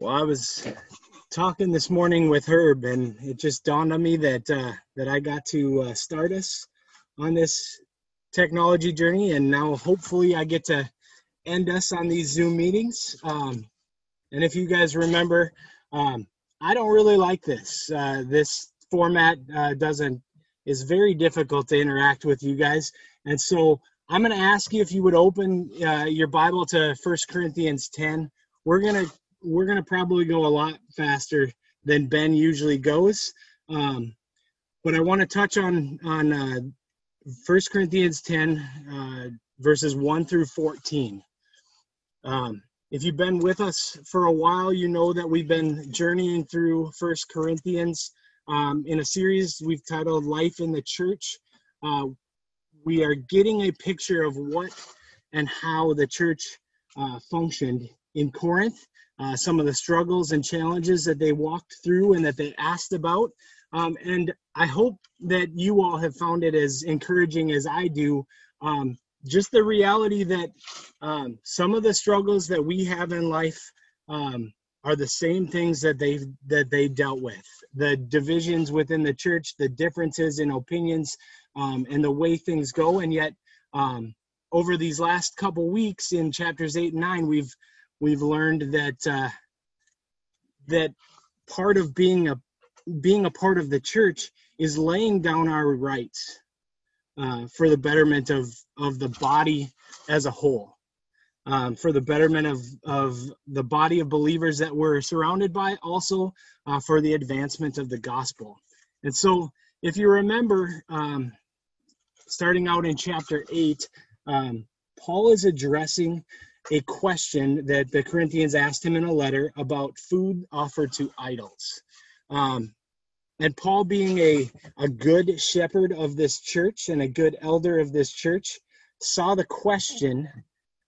Well, I was talking this morning with Herb, and it just dawned on me that uh, that I got to uh, start us on this technology journey, and now hopefully I get to end us on these Zoom meetings. Um, and if you guys remember, um, I don't really like this. Uh, this format uh, doesn't is very difficult to interact with you guys, and so I'm going to ask you if you would open uh, your Bible to First Corinthians 10. We're going to we're going to probably go a lot faster than Ben usually goes. Um, but I want to touch on on uh, 1 Corinthians 10 uh, verses 1 through 14. Um, if you've been with us for a while, you know that we've been journeying through First Corinthians um, in a series we've titled "Life in the Church." Uh, we are getting a picture of what and how the church uh, functioned in Corinth uh, some of the struggles and challenges that they walked through and that they asked about. Um, and I hope that you all have found it as encouraging as I do. Um, just the reality that um, some of the struggles that we have in life um, are the same things that they that they dealt with. The divisions within the church, the differences in opinions, um, and the way things go. And yet, um, over these last couple weeks in chapters eight and nine, we've we've learned that uh, that part of being a being a part of the church is laying down our rights uh, for the betterment of of the body as a whole um, for the betterment of of the body of believers that we're surrounded by also uh, for the advancement of the gospel. And so if you remember um, starting out in chapter 8 um, paul is addressing a question that the Corinthians asked him in a letter about food offered to idols. Um, and Paul, being a, a good shepherd of this church and a good elder of this church, saw the question,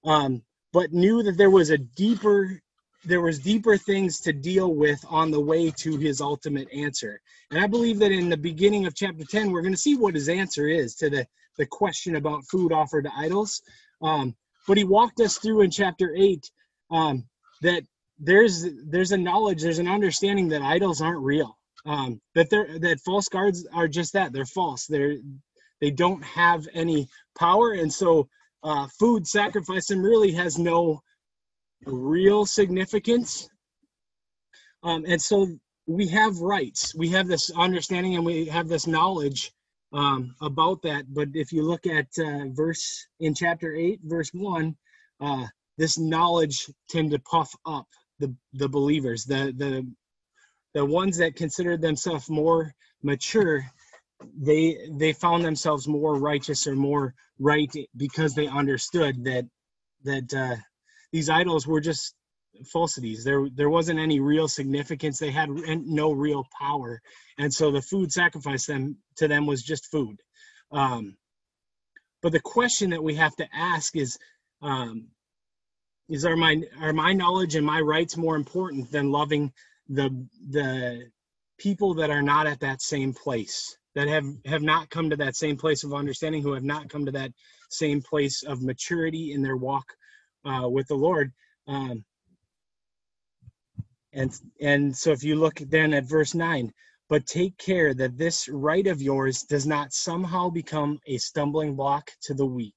um, but knew that there was a deeper there was deeper things to deal with on the way to his ultimate answer. And I believe that in the beginning of chapter 10, we're going to see what his answer is to the, the question about food offered to idols. Um, but he walked us through in chapter eight um, that there's there's a knowledge, there's an understanding that idols aren't real. Um, that they're that false gods are just that they're false. They're they don't have any power, and so uh, food sacrifice really has no real significance. Um, and so we have rights. We have this understanding, and we have this knowledge um, about that. But if you look at uh, verse in chapter 8, verse 1, uh, this knowledge tend to puff up the, the believers, the, the, the ones that considered themselves more mature. They they found themselves more righteous or more right because they understood that that uh, these idols were just falsities. There there wasn't any real significance. They had no real power, and so the food sacrificed them to them was just food. Um, but the question that we have to ask is, um, is are my are my knowledge and my rights more important than loving the the people that are not at that same place that have have not come to that same place of understanding who have not come to that same place of maturity in their walk uh, with the lord um, and and so if you look then at verse 9, but take care that this right of yours does not somehow become a stumbling block to the weak.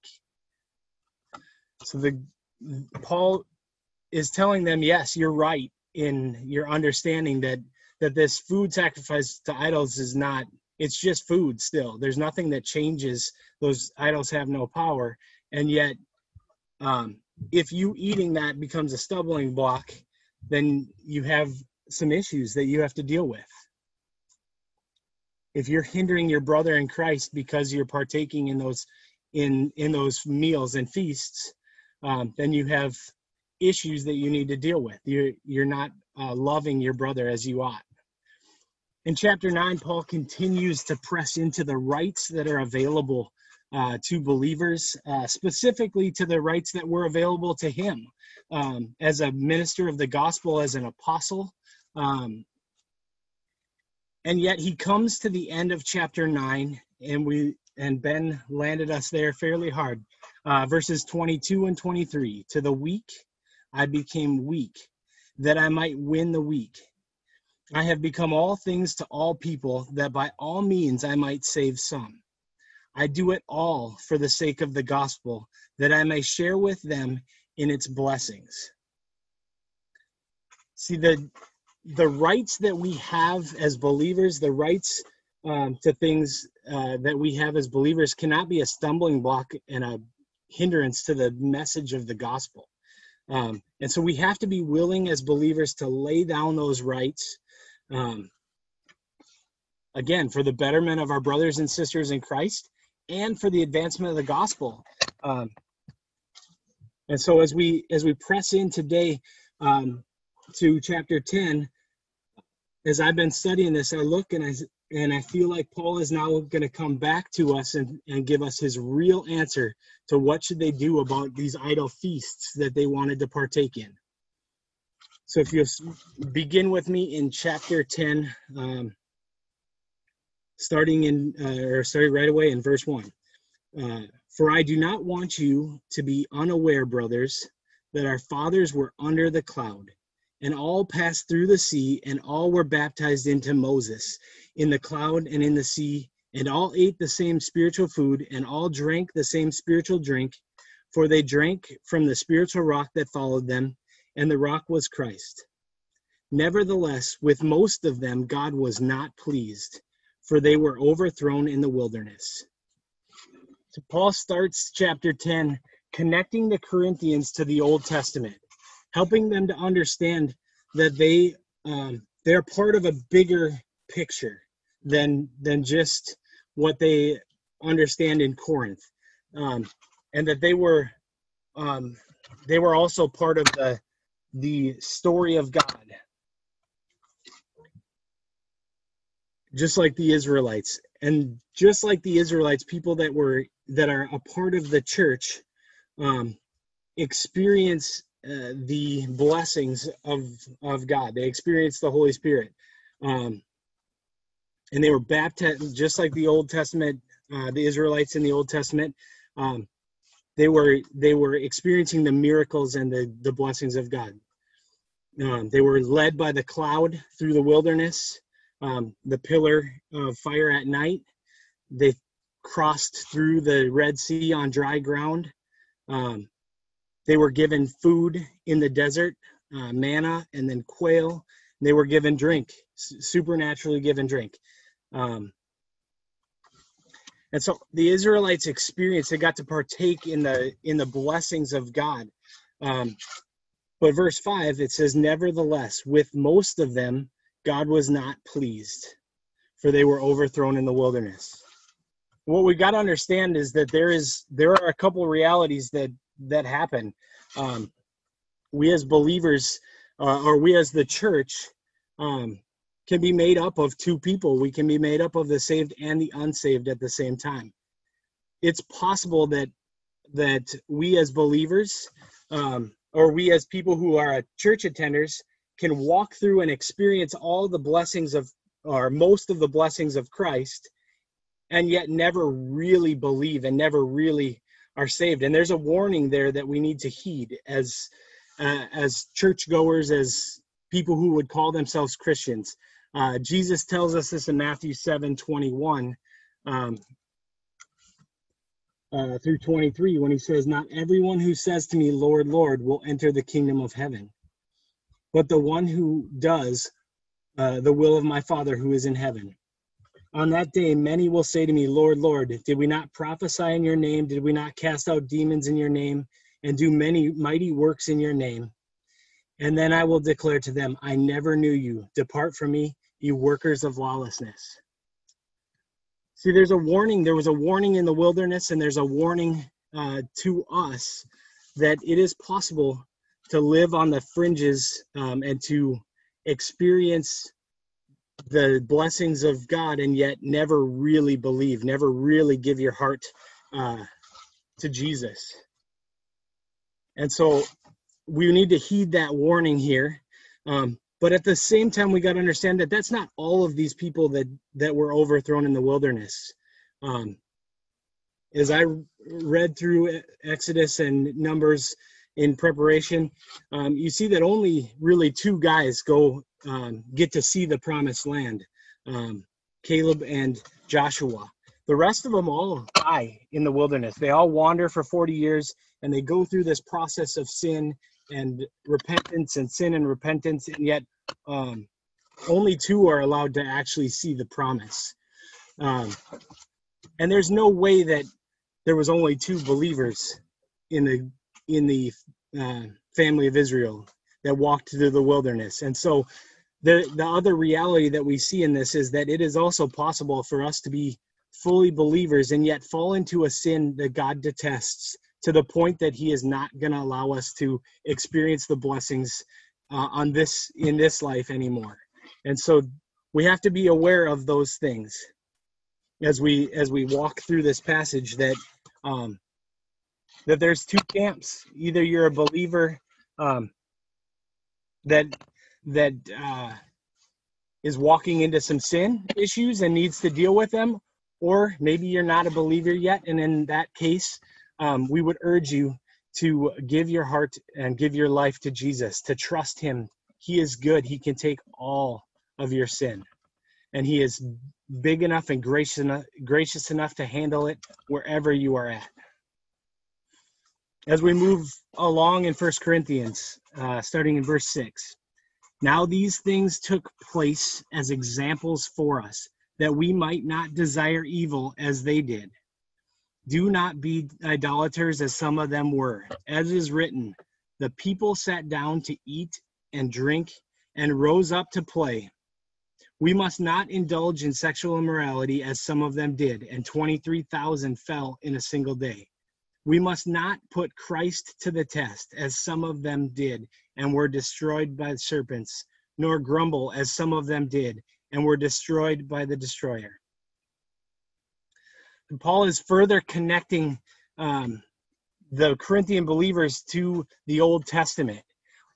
So the Paul is telling them, yes, you're right in your understanding that that this food sacrifice to idols is not it's just food still. There's nothing that changes. Those idols have no power. And yet um, if you eating that becomes a stumbling block, then you have some issues that you have to deal with. If you're hindering your brother in Christ because you're partaking in those in in those meals and feasts, um, then you have issues that you need to deal with. You're you're not uh, loving your brother as you ought. In chapter nine, Paul continues to press into the rights that are available uh, to believers, uh, specifically to the rights that were available to him um, as a minister of the gospel, as an apostle. Um, and yet he comes to the end of chapter 9, and we and Ben landed us there fairly hard. Uh, verses 22 and 23 To the weak, I became weak, that I might win the weak. I have become all things to all people, that by all means I might save some. I do it all for the sake of the gospel, that I may share with them in its blessings. See, the, the rights that we have as believers, the rights um, to things uh, that we have as believers cannot be a stumbling block and a hindrance to the message of the gospel. Um, and so we have to be willing as believers to lay down those rights. Um, again, for the betterment of our brothers and sisters in Christ and for the advancement of the gospel. Um, and so as we as we press in today um, to chapter 10, as I've been studying this, I look and I and I feel like Paul is now going to come back to us and, and give us his real answer to what should they do about these idol feasts that they wanted to partake in. So if you begin with me in chapter 10, um, starting in uh, or starting right away in verse 1. Uh, For I do not want you to be unaware, brothers, that our fathers were under the cloud and all passed through the sea, and all were baptized into Moses in the cloud and in the sea, and all ate the same spiritual food, and all drank the same spiritual drink, for they drank from the spiritual rock that followed them, and the rock was Christ. Nevertheless, with most of them, God was not pleased, for they were overthrown in the wilderness. So Paul starts chapter 10 connecting the Corinthians to the Old Testament helping them to understand that they um, they're part of a bigger picture than than just what they understand in Corinth, um, and that they were um, they were also part of the the story of God, just like the Israelites, and just like the Israelites, people that were that are a part of the church um, experience uh, the blessings of of God. They experience the Holy Spirit, um, and they were baptized just like the Old Testament. Uh, the Israelites in the Old Testament, um, they were they were experiencing the miracles and the the blessings of God. Um, they were led by the cloud through the wilderness, um, the pillar of fire at night. They crossed through the Red Sea on dry ground. Um, they were given food in the desert, uh, manna, and then quail. They were given drink, supernaturally given drink. Um, and so the Israelites experienced, they got to partake in the in the blessings of God. Um, but verse five, it says, "Nevertheless, with most of them, God was not pleased, for they were overthrown in the wilderness." What we got to understand is that there is there are a couple realities that that happen. Um, we as believers, uh, or we as the church, um, can be made up of two people. We can be made up of the saved and the unsaved at the same time. It's possible that that we as believers, um, or we as people who are church attenders, can walk through and experience all the blessings of, or most of the blessings of Christ, and yet never really believe and never really are saved. And there's a warning there that we need to heed as uh, as churchgoers as people who would call themselves christians. Uh, jesus tells us this in matthew 7 21 um, uh, through 23 when he says not everyone who says to me lord lord will enter the kingdom of heaven but the one who does uh, the will of my father who is in heaven on that day, many will say to me, Lord, Lord, did we not prophesy in your name? Did we not cast out demons in your name and do many mighty works in your name? And then I will declare to them, I never knew you. Depart from me, you workers of lawlessness. See, there's a warning. There was a warning in the wilderness, and there's a warning uh, to us that it is possible to live on the fringes um, and to experience the blessings of God and yet never really believe, never really give your heart uh, to Jesus. And so we need to heed that warning here. Um, but at the same time, we got to understand that that's not all of these people that that were overthrown in the wilderness. Um, as I read through Exodus and Numbers, in preparation, um, you see that only really two guys go um, get to see the promised land um, Caleb and Joshua. The rest of them all die in the wilderness. They all wander for 40 years and they go through this process of sin and repentance and sin and repentance, and yet um, only two are allowed to actually see the promise. Um, and there's no way that there was only two believers in the in the uh, family of Israel that walked through the wilderness. And so the the other reality that we see in this is that it is also possible for us to be fully believers and yet fall into a sin that God detests to the point that he is not going to allow us to experience the blessings uh, on this in this life anymore. And so we have to be aware of those things as we as we walk through this passage that um, that there's two camps. Either you're a believer um, that that uh, is walking into some sin issues and needs to deal with them, or maybe you're not a believer yet, and in that case, um, we would urge you to give your heart and give your life to Jesus, to trust Him. He is good. He can take all of your sin, and He is big enough and gracious enough, gracious enough to handle it wherever you are at as we move along in First Corinthians, uh, starting in verse 6. Now these things took place as examples for us, that we might not desire evil as they did. Do not be idolaters as some of them were. As is written, the people sat down to eat and drink and rose up to play. We must not indulge in sexual immorality as some of them did, and 23,000 fell in a single day. We must not put Christ to the test, as some of them did, and were destroyed by serpents, nor grumble, as some of them did, and were destroyed by the destroyer. And Paul is further connecting um, the Corinthian believers to the Old Testament.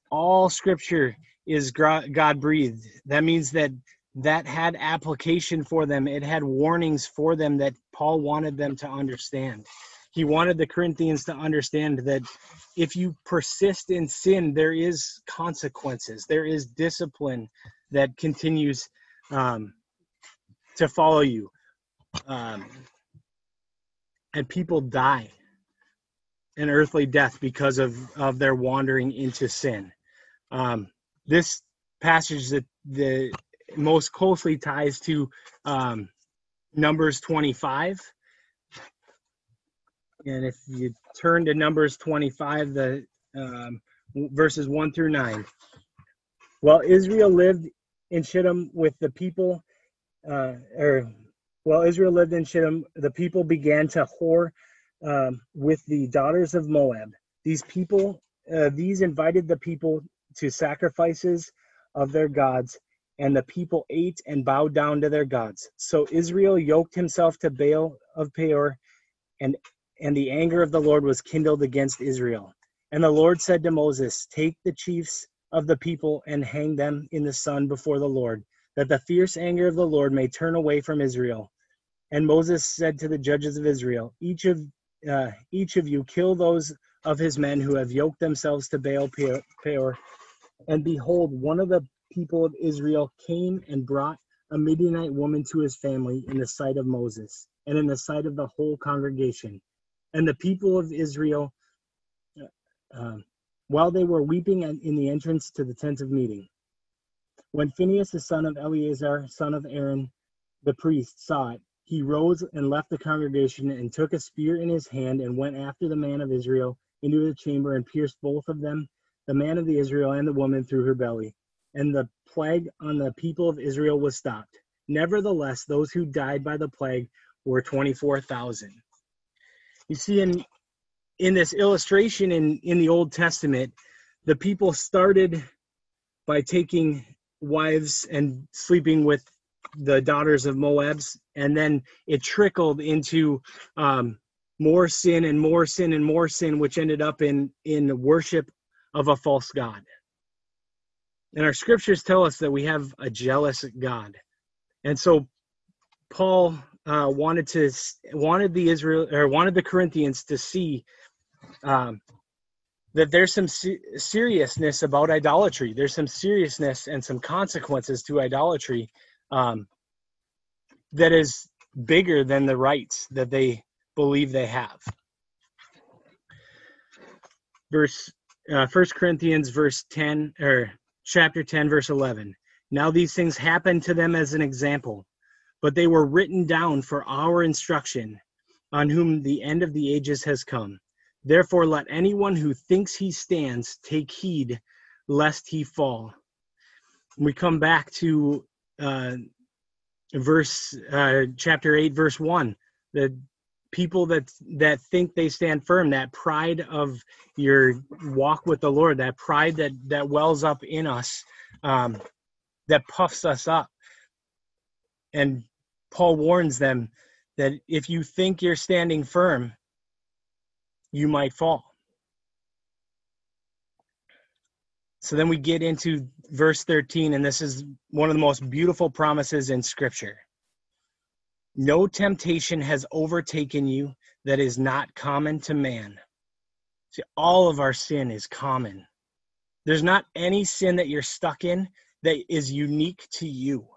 All scripture is God breathed. That means that that had application for them, it had warnings for them that Paul wanted them to understand he wanted the Corinthians to understand that if you persist in sin, there is consequences, there is discipline that continues um, to follow you. Um, and people die an earthly death because of, of their wandering into sin. Um, this passage that the most closely ties to um, Numbers 25 and if you turn to Numbers 25, the um, verses 1 through 9. While Israel lived in Shittim with the people, uh, or while Israel lived in Shittim, the people began to whore um, with the daughters of Moab. These people, uh, these invited the people to sacrifices of their gods, and the people ate and bowed down to their gods. So Israel yoked himself to Baal of Peor and and the anger of the Lord was kindled against Israel. And the Lord said to Moses, Take the chiefs of the people and hang them in the sun before the Lord, that the fierce anger of the Lord may turn away from Israel. And Moses said to the judges of Israel, Each of uh, each of you kill those of his men who have yoked themselves to Baal Peor. And behold, one of the people of Israel came and brought a Midianite woman to his family in the sight of Moses and in the sight of the whole congregation. And the people of Israel, uh, while they were weeping in the entrance to the tent of meeting, when Phinehas, the son of Eleazar, son of Aaron, the priest, saw it, he rose and left the congregation and took a spear in his hand and went after the man of Israel into the chamber and pierced both of them, the man of the Israel and the woman, through her belly. And the plague on the people of Israel was stopped. Nevertheless, those who died by the plague were 24,000 you see in in this illustration in in the old testament the people started by taking wives and sleeping with the daughters of moabs and then it trickled into um, more sin and more sin and more sin which ended up in in worship of a false god. And our scriptures tell us that we have a jealous god. And so paul uh, wanted to wanted the Israel or wanted the Corinthians to see um, that there's some seriousness about idolatry. There's some seriousness and some consequences to idolatry um, that is bigger than the rights that they believe they have. Verse uh, 1 Corinthians verse 10 or chapter 10 verse 11. Now these things happen to them as an example, but they were written down for our instruction, on whom the end of the ages has come. Therefore, let anyone who thinks he stands take heed lest he fall. We come back to uh, verse uh, chapter 8, verse 1. The people that that think they stand firm, that pride of your walk with the Lord, that pride that that wells up in us, um, that puffs us up. And Paul warns them that if you think you're standing firm, you might fall. So then we get into verse 13, and this is one of the most beautiful promises in Scripture. No temptation has overtaken you that is not common to man. See, all of our sin is common. There's not any sin that you're stuck in that is unique to you.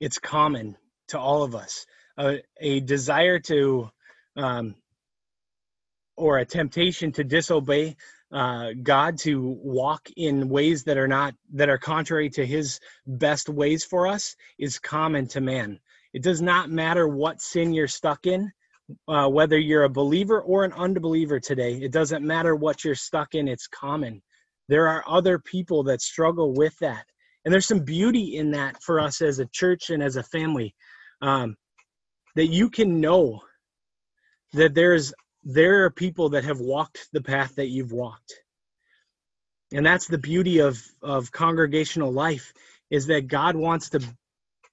It's common to all of us. A, a desire to um, or a temptation to disobey uh, God, to walk in ways that are not that are contrary to His best ways for us, is common to man. It does not matter what sin you're stuck in, uh, whether you're a believer or an unbeliever today. It doesn't matter what you're stuck in. It's common. There are other people that struggle with that, and there's some beauty in that for us as a church and as a family. Um, that you can know that there's there are people that have walked the path that you've walked and that's the beauty of of congregational life is that god wants to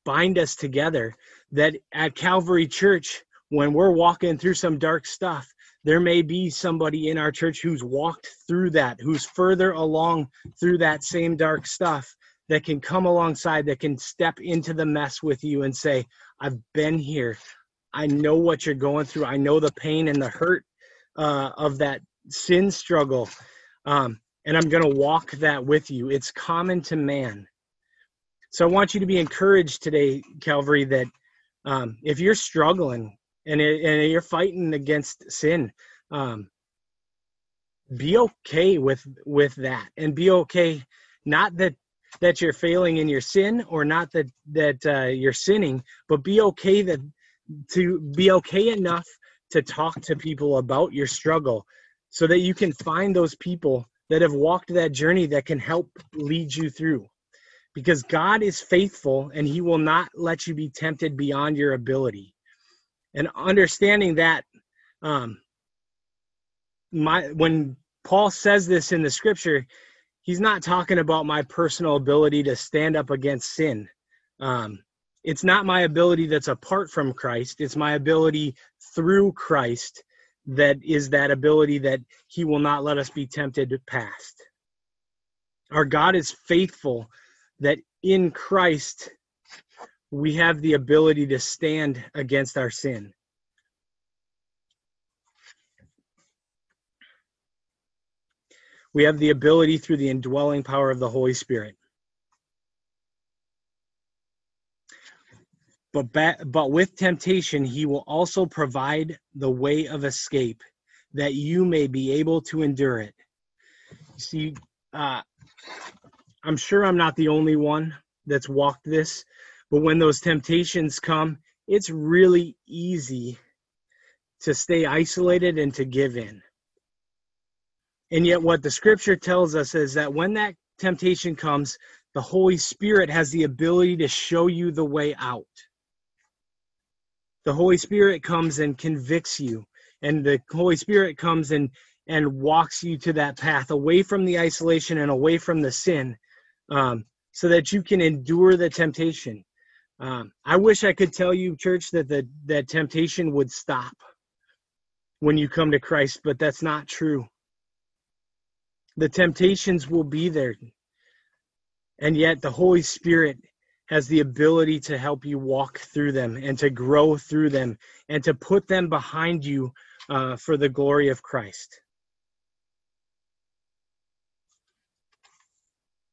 bind us together that at calvary church when we're walking through some dark stuff there may be somebody in our church who's walked through that who's further along through that same dark stuff that can come alongside that can step into the mess with you and say i've been here I know what you're going through. I know the pain and the hurt uh, of that sin struggle. Um, and I'm going to walk that with you. It's common to man. So I want you to be encouraged today, Calvary, that um, if you're struggling and, it, and you're fighting against sin, um, be okay with with that, and be okay. Not that that you're failing in your sin, or not that that uh, you're sinning, but be okay that to be okay enough to talk to people about your struggle so that you can find those people that have walked that journey that can help lead you through because God is faithful and he will not let you be tempted beyond your ability. And understanding that um my when Paul says this in the scripture, he's not talking about my personal ability to stand up against sin. Um it's not my ability that's apart from Christ, it's my ability through Christ that is that ability that he will not let us be tempted past. Our God is faithful that in Christ we have the ability to stand against our sin. We have the ability through the indwelling power of the Holy Spirit. but ba- but with temptation he will also provide the way of escape that you may be able to endure it see uh, i'm sure i'm not the only one that's walked this but when those temptations come it's really easy to stay isolated and to give in and yet what the scripture tells us is that when that temptation comes the holy spirit has the ability to show you the way out the Holy Spirit comes and convicts you, and the Holy Spirit comes and and walks you to that path away from the isolation and away from the sin, um, so that you can endure the temptation. Um, I wish I could tell you, church, that the that temptation would stop when you come to Christ, but that's not true. The temptations will be there. And yet, the Holy Spirit has the ability to help you walk through them and to grow through them and to put them behind you uh, for the glory of Christ.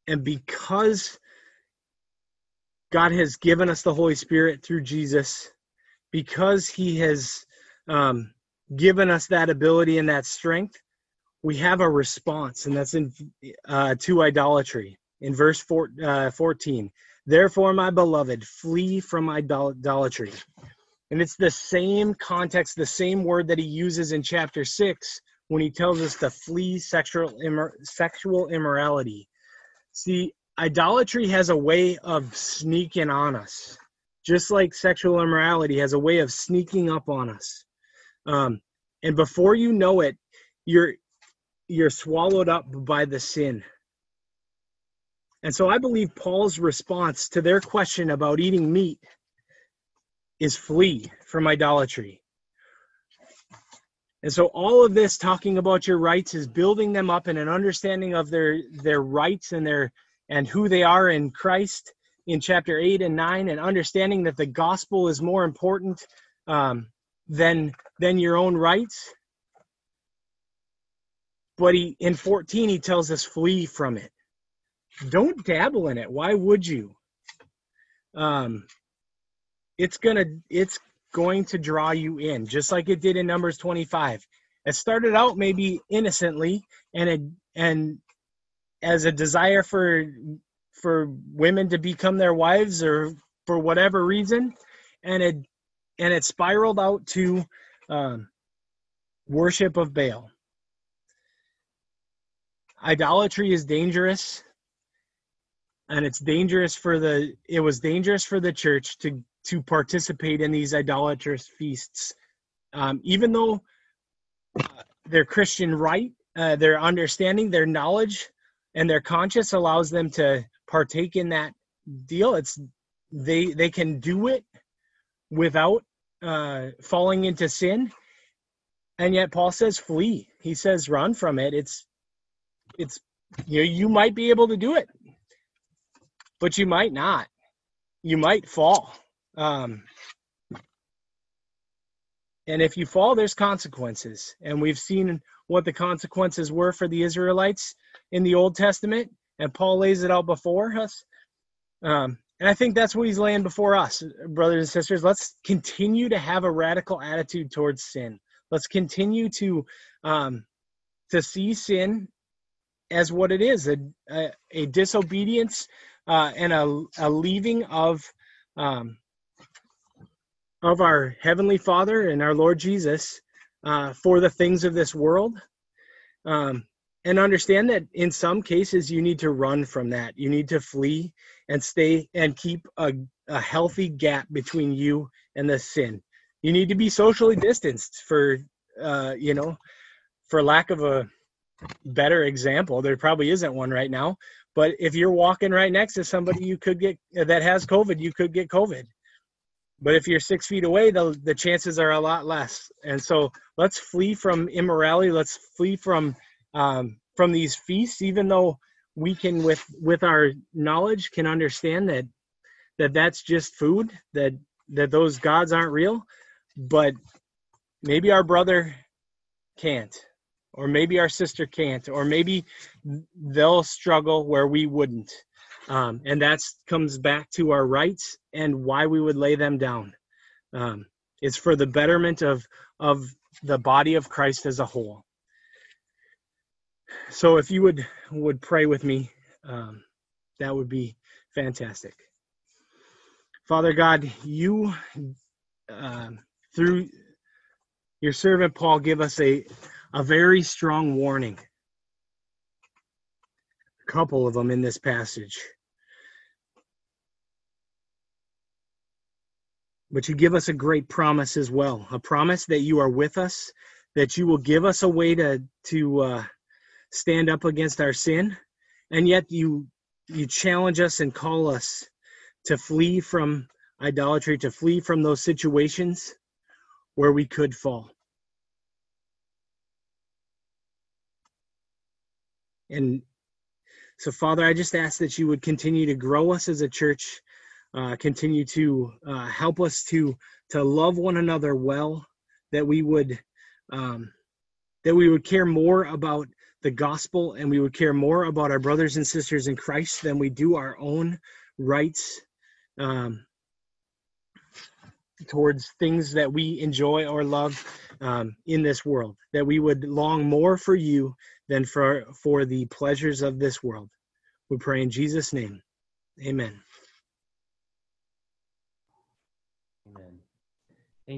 And because God has given us the Holy Spirit through Jesus, because He has um, given us that ability and that strength, we have a response, and that's in uh, to idolatry in verse four, uh, 14. Therefore, my beloved, flee from idolatry. And it's the same context, the same word that he uses in chapter 6 when he tells us to flee sexual, immor- sexual immorality. See, idolatry has a way of sneaking on us, just like sexual immorality has a way of sneaking up on us. Um, and before you know it, you're you're swallowed up by the sin. And so I believe Paul's response to their question about eating meat is flee from idolatry. And so all of this talking about your rights is building them up in an understanding of their their rights and their and who they are in Christ in chapter 8 and 9 and understanding that the gospel is more important um, than than your own rights but he in 14 he tells us flee from it. Don't dabble in it. Why would you? Um it's gonna it's going to draw you in just like it did in numbers 25 it started out maybe innocently and it and as a desire for for women to become their wives or for whatever reason and it and it spiraled out to um, worship of baal idolatry is dangerous and it's dangerous for the it was dangerous for the church to to participate in these idolatrous feasts. Um, even though uh, their christian right uh, their understanding their knowledge and their conscience allows them to partake in that deal it's they they can do it without uh, falling into sin. And yet paul says flee. He says run from it. It's it's you you might be able to do it, but you might not. You might fall. Um, and if you fall, there's consequences. And we've seen what the consequences were for the Israelites in the Old Testament, and Paul lays it out before us. Um, and I think that's what he's laying before us, brothers and sisters. Let's continue to have a radical attitude towards sin. Let's continue to um, to see sin as what it is a, a, a disobedience uh, and a, a leaving of um, of our heavenly father and our lord jesus uh, for the things of this world. Um, and understand that in some cases you need to run from that. You need to flee and stay and keep a, a healthy gap between you and the sin. You need to be socially distanced for uh, you know for lack of a better example. There probably isn't one right now. But if you're walking right next to somebody you could get that has COVID, you could get COVID. But if you're six feet away, the the chances are a lot less. And so let's flee from immorality. Let's flee from um, from these feasts, even though we can with with our knowledge can understand that that that's just food that that those gods aren't real but maybe our brother can't or maybe our sister can't or maybe they'll struggle where we wouldn't. Um, and that comes back to our rights and why we would lay them down. Um, it's for the betterment of of the body of christ as a whole. So if you would would pray with me um, that would be fantastic. Father god you uh, through your servant paul give us a a very strong warning. A couple of them in this passage. But you give us a great promise as well a promise that you are with us, that you will give us a way to, to uh, stand up against our sin, and yet you, you challenge us and call us to flee from idolatry, to flee from those situations where we could fall. And so, Father, I just ask that you would continue to grow us as a church, uh, continue to uh, help us to to love one another well, that we would um, that we would care more about the gospel and we would care more about our brothers and sisters in Christ than we do our own rights um, towards things that we enjoy or love um, in this world. That we would long more for you than for for the pleasures of this world. We pray in Jesus' name. Amen.